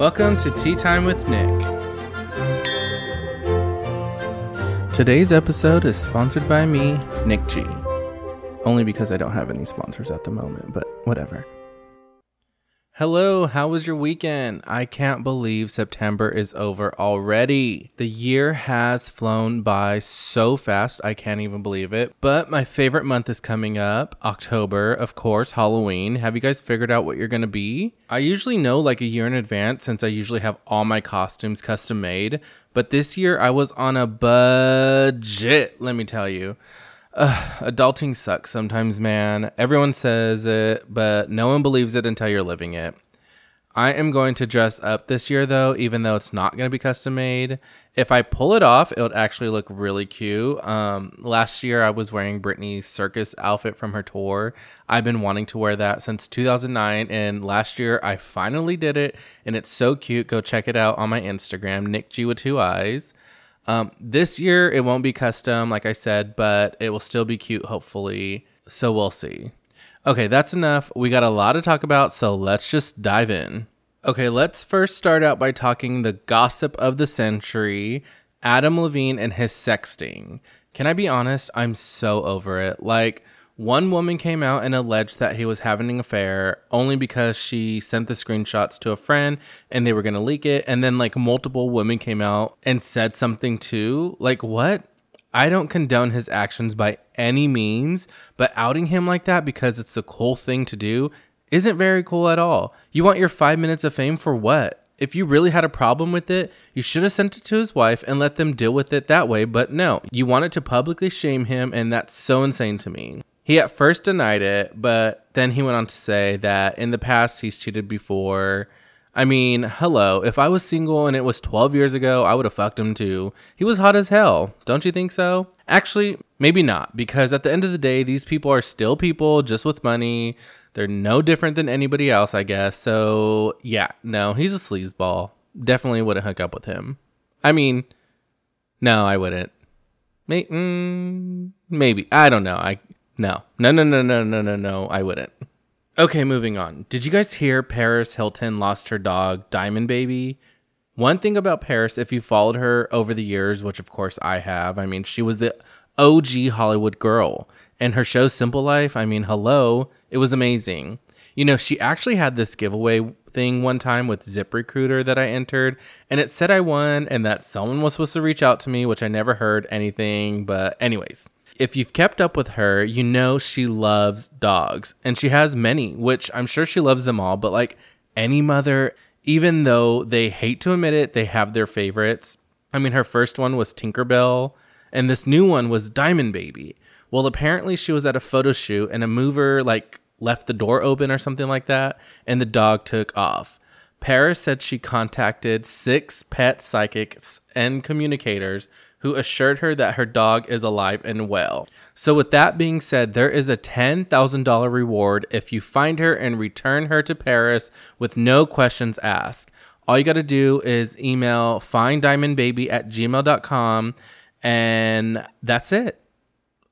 Welcome to Tea Time with Nick. Today's episode is sponsored by me, Nick G. Only because I don't have any sponsors at the moment, but whatever. Hello, how was your weekend? I can't believe September is over already. The year has flown by so fast, I can't even believe it. But my favorite month is coming up October, of course, Halloween. Have you guys figured out what you're gonna be? I usually know like a year in advance since I usually have all my costumes custom made. But this year I was on a budget, let me tell you. Ugh, adulting sucks sometimes, man. Everyone says it, but no one believes it until you're living it. I am going to dress up this year though, even though it's not going to be custom made. If I pull it off, it would actually look really cute. Um, last year I was wearing Britney's circus outfit from her tour. I've been wanting to wear that since 2009, and last year I finally did it, and it's so cute. Go check it out on my Instagram, Nick G with two eyes. Um, this year it won't be custom, like I said, but it will still be cute, hopefully. So we'll see. Okay, that's enough. We got a lot to talk about, so let's just dive in. Okay, let's first start out by talking the gossip of the century Adam Levine and his sexting. Can I be honest? I'm so over it. Like, one woman came out and alleged that he was having an affair only because she sent the screenshots to a friend and they were going to leak it. And then, like, multiple women came out and said something too. Like, what? I don't condone his actions by any means, but outing him like that because it's the cool thing to do isn't very cool at all. You want your five minutes of fame for what? If you really had a problem with it, you should have sent it to his wife and let them deal with it that way, but no, you wanted to publicly shame him, and that's so insane to me. He at first denied it, but then he went on to say that in the past he's cheated before. I mean, hello, if I was single and it was 12 years ago, I would have fucked him too. He was hot as hell, don't you think so? Actually, maybe not, because at the end of the day, these people are still people just with money. They're no different than anybody else, I guess. So, yeah, no, he's a sleazeball. Definitely wouldn't hook up with him. I mean, no, I wouldn't. May- mm, maybe. I don't know. I no, no, no, no, no, no, no, no. I wouldn't. Okay, moving on. Did you guys hear Paris Hilton lost her dog, Diamond Baby? One thing about Paris, if you followed her over the years, which of course I have, I mean, she was the OG Hollywood girl. And her show, Simple Life, I mean, hello, it was amazing. You know, she actually had this giveaway thing one time with ZipRecruiter that I entered, and it said I won and that someone was supposed to reach out to me, which I never heard anything. But, anyways, if you've kept up with her, you know she loves dogs and she has many, which I'm sure she loves them all, but like any mother, even though they hate to admit it, they have their favorites. I mean, her first one was Tinkerbell, and this new one was Diamond Baby. Well, apparently she was at a photo shoot and a mover like left the door open or something like that, and the dog took off. Paris said she contacted six pet psychics and communicators who assured her that her dog is alive and well. So, with that being said, there is a $10,000 reward if you find her and return her to Paris with no questions asked. All you got to do is email finddiamondbaby at gmail.com, and that's it.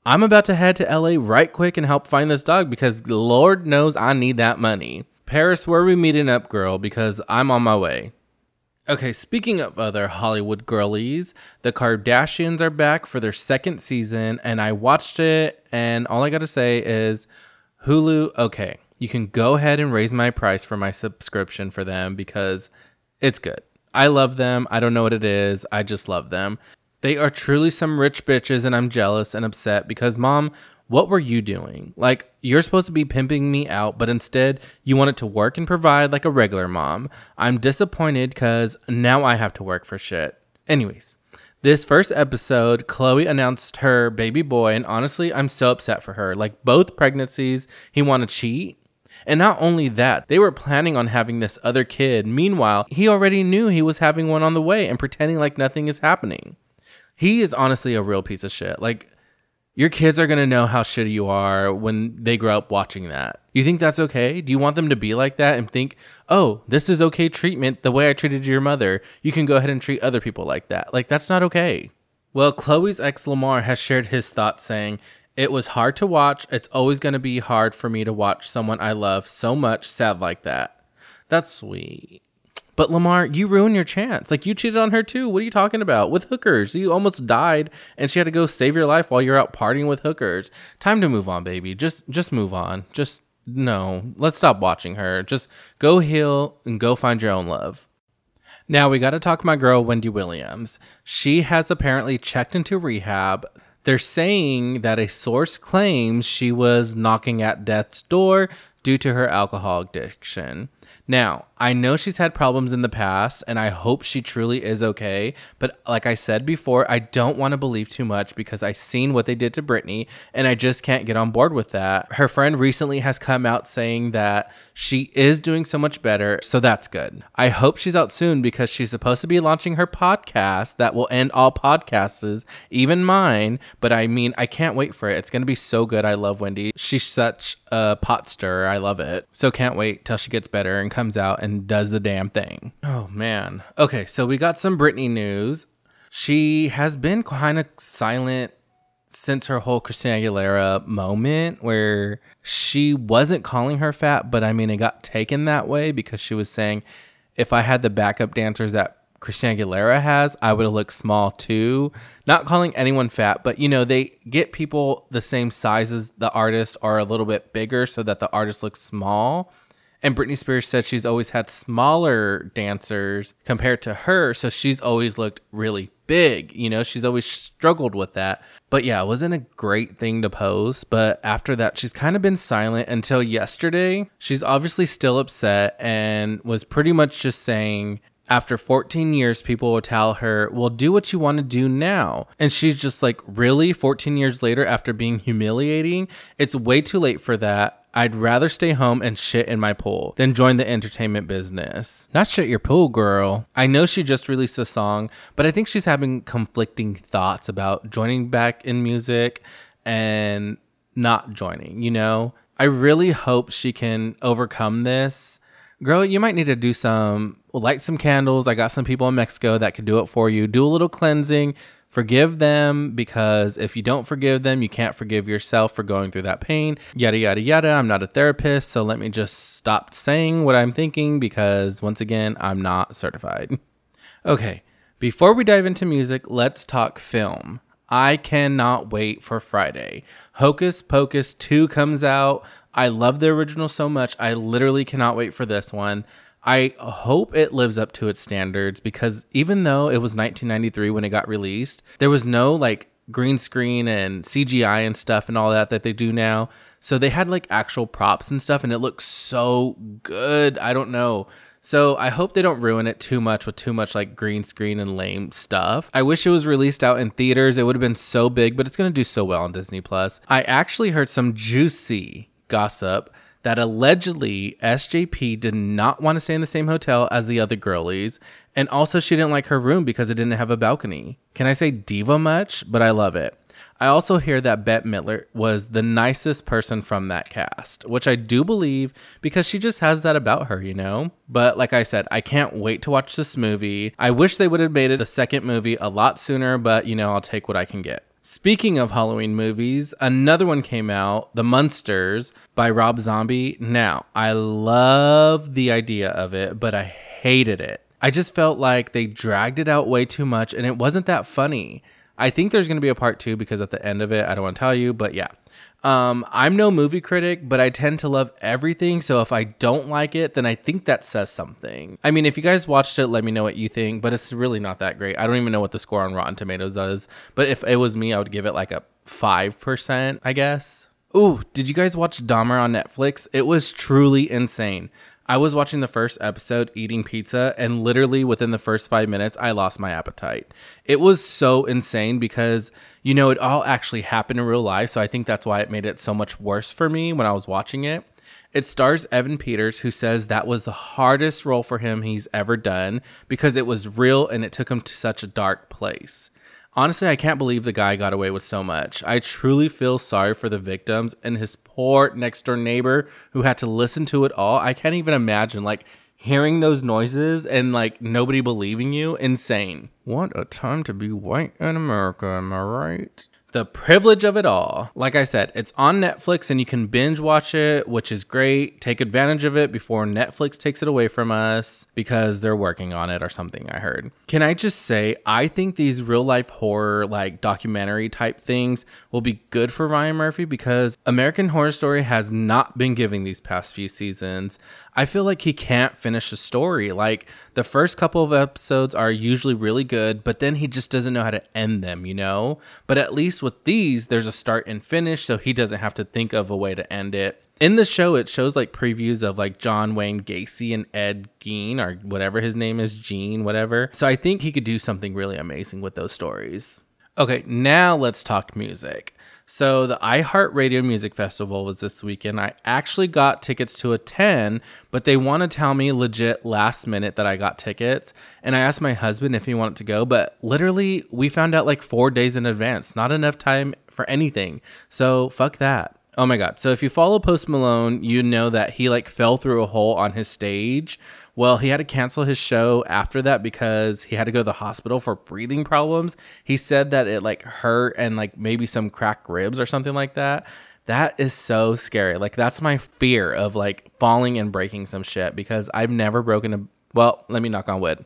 I'm about to head to LA right quick and help find this dog because Lord knows I need that money. Paris, where we meeting up, girl? Because I'm on my way. Okay, speaking of other Hollywood girlies, the Kardashians are back for their second season, and I watched it, and all I gotta say is Hulu, okay, you can go ahead and raise my price for my subscription for them because it's good. I love them. I don't know what it is. I just love them. They are truly some rich bitches, and I'm jealous and upset because, mom, what were you doing? Like, you're supposed to be pimping me out, but instead you wanted to work and provide like a regular mom. I'm disappointed because now I have to work for shit. Anyways, this first episode, Khloe announced her baby boy, and honestly, I'm so upset for her. Like, both pregnancies, he wanted to cheat. And not only that, they were planning on having this other kid. Meanwhile, he already knew he was having one on the way and pretending like nothing is happening. He is honestly a real piece of shit. Like, your kids are going to know how shitty you are when they grow up watching that. You think that's okay? Do you want them to be like that and think, oh, this is okay treatment the way I treated your mother? You can go ahead and treat other people like that. Like, that's not okay. Well, Khloe's ex Lamar has shared his thoughts saying, It was hard to watch. It's always going to be hard for me to watch someone I love so much sad like that. That's sweet. But Lamar, you ruined your chance. Like you cheated on her too. What are you talking about? With hookers. You almost died and she had to go save your life while you're out partying with hookers. Time to move on, baby. Just just move on. Just no. Let's stop watching her. Just go heal and go find your own love. Now we got to talk my girl Wendy Williams. She has apparently checked into rehab. They're saying that a source claims she was knocking at death's door due to her alcohol addiction. Now, I know she's had problems in the past and I hope she truly is okay. But like I said before, I don't want to believe too much because I've seen what they did to Britney and I just can't get on board with that. Her friend recently has come out saying that she is doing so much better. So that's good. I hope she's out soon because she's supposed to be launching her podcast that will end all podcasts, even mine. But I mean, I can't wait for it. It's going to be so good. I love Wendy. She's such a pot stirrer. I love it. So can't wait till she gets better and comes out and does the damn thing. Oh man. Okay, so we got some Britney news. She has been kind of silent since her whole Christina Aguilera moment where she wasn't calling her fat, but I mean, it got taken that way because she was saying, if I had the backup dancers that Christina Aguilera has, I would have looked small too. Not calling anyone fat, but you know, they get people the same size as the artist or a little bit bigger so that the artist looks small. And Britney Spears said she's always had smaller dancers compared to her, so she's always looked really big. You know, she's always struggled with that. But yeah, it wasn't a great thing to pose. But after that, she's kind of been silent until yesterday. She's obviously still upset and was pretty much just saying, after 14 years, people will tell her, Well, do what you want to do now. And she's just like, Really? 14 years later, after being humiliating? It's way too late for that. I'd rather stay home and shit in my pool than join the entertainment business. Not shit your pool, girl. I know she just released a song, but I think she's having conflicting thoughts about joining back in music and not joining, you know? I really hope she can overcome this. Girl, you might need to do some, light some candles. I got some people in Mexico that can do it for you. Do a little cleansing, Forgive them because if you don't forgive them, you can't forgive yourself for going through that pain. Yada, yada, yada. I'm not a therapist, so let me just stop saying what I'm thinking because, once again, I'm not certified. okay, before we dive into music, let's talk film. I cannot wait for Friday. Hocus Pocus 2 comes out. I love the original so much. I literally cannot wait for this one. I hope it lives up to its standards because even though it was 1993 when it got released, there was no like green screen and CGI and stuff and all that that they do now. So they had like actual props and stuff and it looks so good. I don't know. So I hope they don't ruin it too much with too much like green screen and lame stuff. I wish it was released out in theaters. It would have been so big, but it's going to do so well on Disney Plus. I actually heard some juicy gossip that allegedly SJP did not want to stay in the same hotel as the other girlies, and also she didn't like her room because it didn't have a balcony. Can I say diva much? But I love it. I also hear that Bette Midler was the nicest person from that cast, which I do believe because she just has that about her, you know? But like I said, I can't wait to watch this movie. I wish they would have made it a second movie a lot sooner, but you know, I'll take what I can get. Speaking of Halloween movies, another one came out, The Munsters by Rob Zombie. Now, I love the idea of it, but I hated it. I just felt like they dragged it out way too much and it wasn't that funny. I think there's going to be a part two because at the end of it, I don't want to tell you, but yeah. Um, I'm no movie critic, but I tend to love everything. So if I don't like it, then I think that says something. I mean, if you guys watched it, let me know what you think, but it's really not that great. I don't even know what the score on Rotten Tomatoes is. But if it was me, I would give it like a 5%, I guess. Ooh, did you guys watch Dahmer on Netflix? It was truly insane. I was watching the first episode eating pizza, and literally within the first five minutes, I lost my appetite. It was so insane because, you know, it all actually happened in real life. So I think that's why it made it so much worse for me when I was watching it. It stars Evan Peters, who says that was the hardest role for him he's ever done because it was real and it took him to such a dark place. Honestly, I can't believe the guy got away with so much. I truly feel sorry for the victims and his poor next door neighbor who had to listen to it all. I can't even imagine like hearing those noises and like nobody believing you. Insane. What a time to be white in America, am I right? The privilege of it all. Like I said, it's on Netflix and you can binge watch it, which is great. Take advantage of it before Netflix takes it away from us because they're working on it or something, I heard. Can I just say, I think these real life horror, like documentary type things, will be good for Ryan Murphy because American Horror Story has not been giving these past few seasons. I feel like he can't finish a story. Like the first couple of episodes are usually really good, but then he just doesn't know how to end them, you know? But at least with these, there's a start and finish, so he doesn't have to think of a way to end it. In the show, it shows like previews of like John Wayne Gacy and Ed Gein or whatever his name is, Gene, whatever. So I think he could do something really amazing with those stories. Okay, now let's talk music. So the iHeartRadio Music Festival was this weekend. I actually got tickets to attend, but they want to tell me legit last minute that I got tickets. And I asked my husband if he wanted to go, but literally we found out like four days in advance. Not enough time for anything. So fuck that. Oh my god. So if you follow Post Malone, you know that he like fell through a hole on his stage well, he had to cancel his show after that because he had to go to the hospital for breathing problems. He said that it like hurt and like maybe some cracked ribs or something like that. That is so scary. Like that's my fear of like falling and breaking some shit because I've never broken a well, let me knock on wood.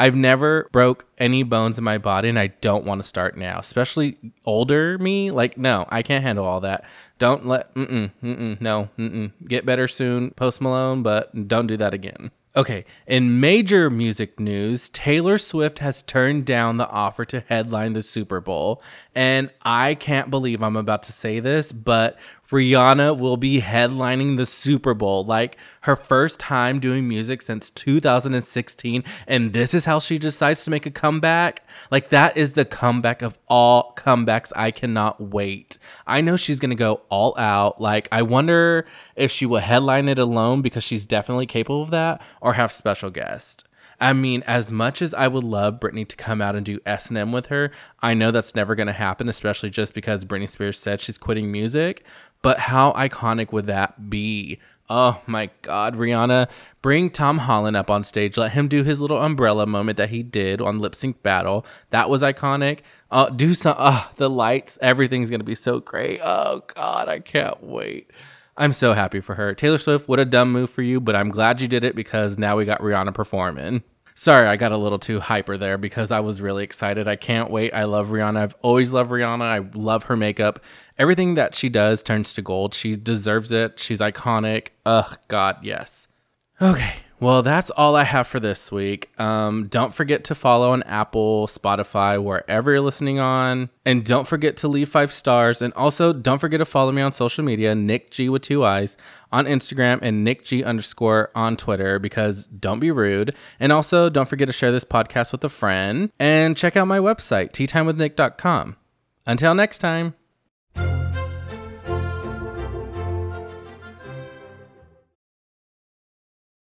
I've never broke any bones in my body and I don't want to start now, especially older me. Like, no, I can't handle all that. Don't let, mm-mm, mm-mm, no, mm-mm. Get better soon, Post Malone, but don't do that again. Okay, in major music news, Taylor Swift has turned down the offer to headline the Super Bowl. And I can't believe I'm about to say this, but Rihanna will be headlining the Super Bowl, like her first time doing music since 2016. And this is how she decides to make a comeback. Like, that is the comeback of all comebacks. I cannot wait. I know she's going to go all out. Like, I wonder if she will headline it alone because she's definitely capable of that or have special guests. I mean, as much as I would love Britney to come out and do S and M with her, I know that's never going to happen, especially just because Britney Spears said she's quitting music. But how iconic would that be? Oh my God, Rihanna, bring Tom Holland up on stage. Let him do his little umbrella moment that he did on Lip Sync Battle. That was iconic. Uh, do some, uh, the lights, everything's going to be so great. Oh God, I can't wait. I'm so happy for her. Taylor Swift, what a dumb move for you, but I'm glad you did it because now we got Rihanna performing. Sorry, I got a little too hyper there because I was really excited. I can't wait. I love Rihanna. I've always loved Rihanna. I love her makeup. Everything that she does turns to gold. She deserves it. She's iconic. Ugh, God, yes. Okay, well, that's all I have for this week. Um, don't forget to follow on Apple, Spotify, wherever you're listening on. And don't forget to leave five stars. And also, don't forget to follow me on social media, Nick G with two eyes on Instagram and Nick G underscore on Twitter because don't be rude. And also, don't forget to share this podcast with a friend and check out my website, teatimewithnick.com. Until next time.